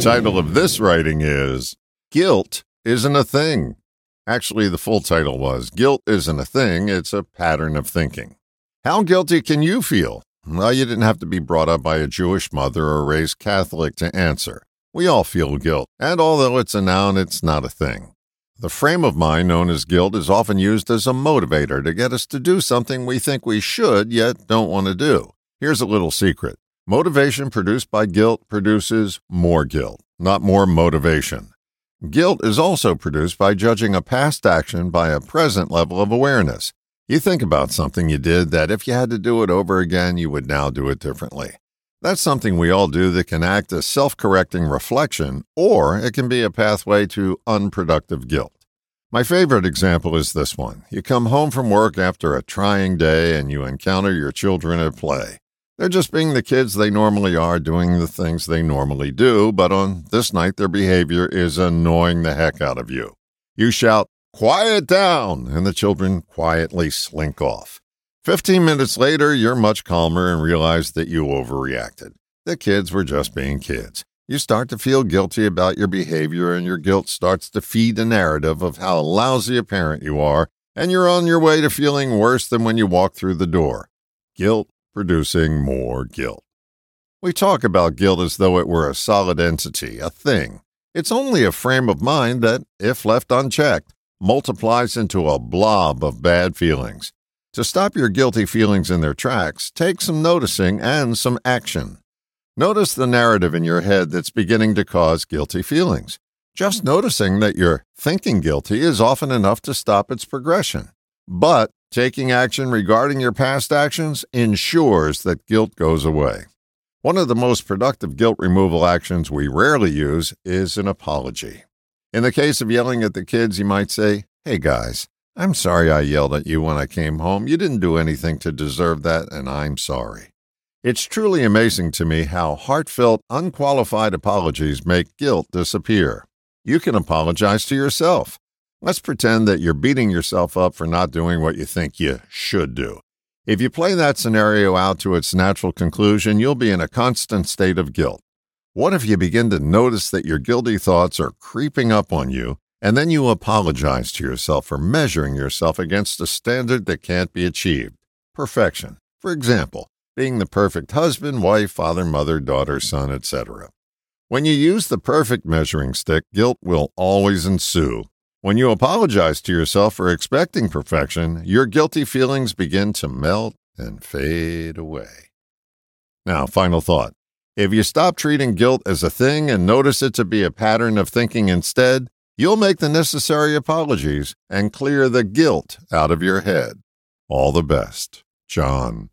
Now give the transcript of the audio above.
title of this writing is Guilt Isn't a Thing. Actually, the full title was Guilt Isn't a Thing, It's a Pattern of Thinking. How guilty can you feel? Well, you didn't have to be brought up by a Jewish mother or raised Catholic to answer. We all feel guilt, and although it's a noun, it's not a thing. The frame of mind known as guilt is often used as a motivator to get us to do something we think we should yet don't want to do. Here's a little secret motivation produced by guilt produces more guilt, not more motivation. Guilt is also produced by judging a past action by a present level of awareness. You think about something you did that if you had to do it over again, you would now do it differently. That's something we all do that can act as self correcting reflection, or it can be a pathway to unproductive guilt. My favorite example is this one. You come home from work after a trying day and you encounter your children at play. They're just being the kids they normally are, doing the things they normally do, but on this night, their behavior is annoying the heck out of you. You shout, Quiet down! And the children quietly slink off. Fifteen minutes later, you're much calmer and realize that you overreacted. The kids were just being kids. You start to feel guilty about your behavior, and your guilt starts to feed the narrative of how lousy a parent you are, and you're on your way to feeling worse than when you walk through the door. Guilt producing more guilt. We talk about guilt as though it were a solid entity, a thing. It's only a frame of mind that, if left unchecked, multiplies into a blob of bad feelings. To stop your guilty feelings in their tracks, take some noticing and some action. Notice the narrative in your head that's beginning to cause guilty feelings. Just noticing that you're thinking guilty is often enough to stop its progression. But Taking action regarding your past actions ensures that guilt goes away. One of the most productive guilt removal actions we rarely use is an apology. In the case of yelling at the kids, you might say, Hey guys, I'm sorry I yelled at you when I came home. You didn't do anything to deserve that, and I'm sorry. It's truly amazing to me how heartfelt, unqualified apologies make guilt disappear. You can apologize to yourself. Let's pretend that you're beating yourself up for not doing what you think you should do. If you play that scenario out to its natural conclusion, you'll be in a constant state of guilt. What if you begin to notice that your guilty thoughts are creeping up on you, and then you apologize to yourself for measuring yourself against a standard that can't be achieved? Perfection. For example, being the perfect husband, wife, father, mother, daughter, son, etc. When you use the perfect measuring stick, guilt will always ensue, when you apologize to yourself for expecting perfection, your guilty feelings begin to melt and fade away. Now, final thought. If you stop treating guilt as a thing and notice it to be a pattern of thinking instead, you'll make the necessary apologies and clear the guilt out of your head. All the best, John.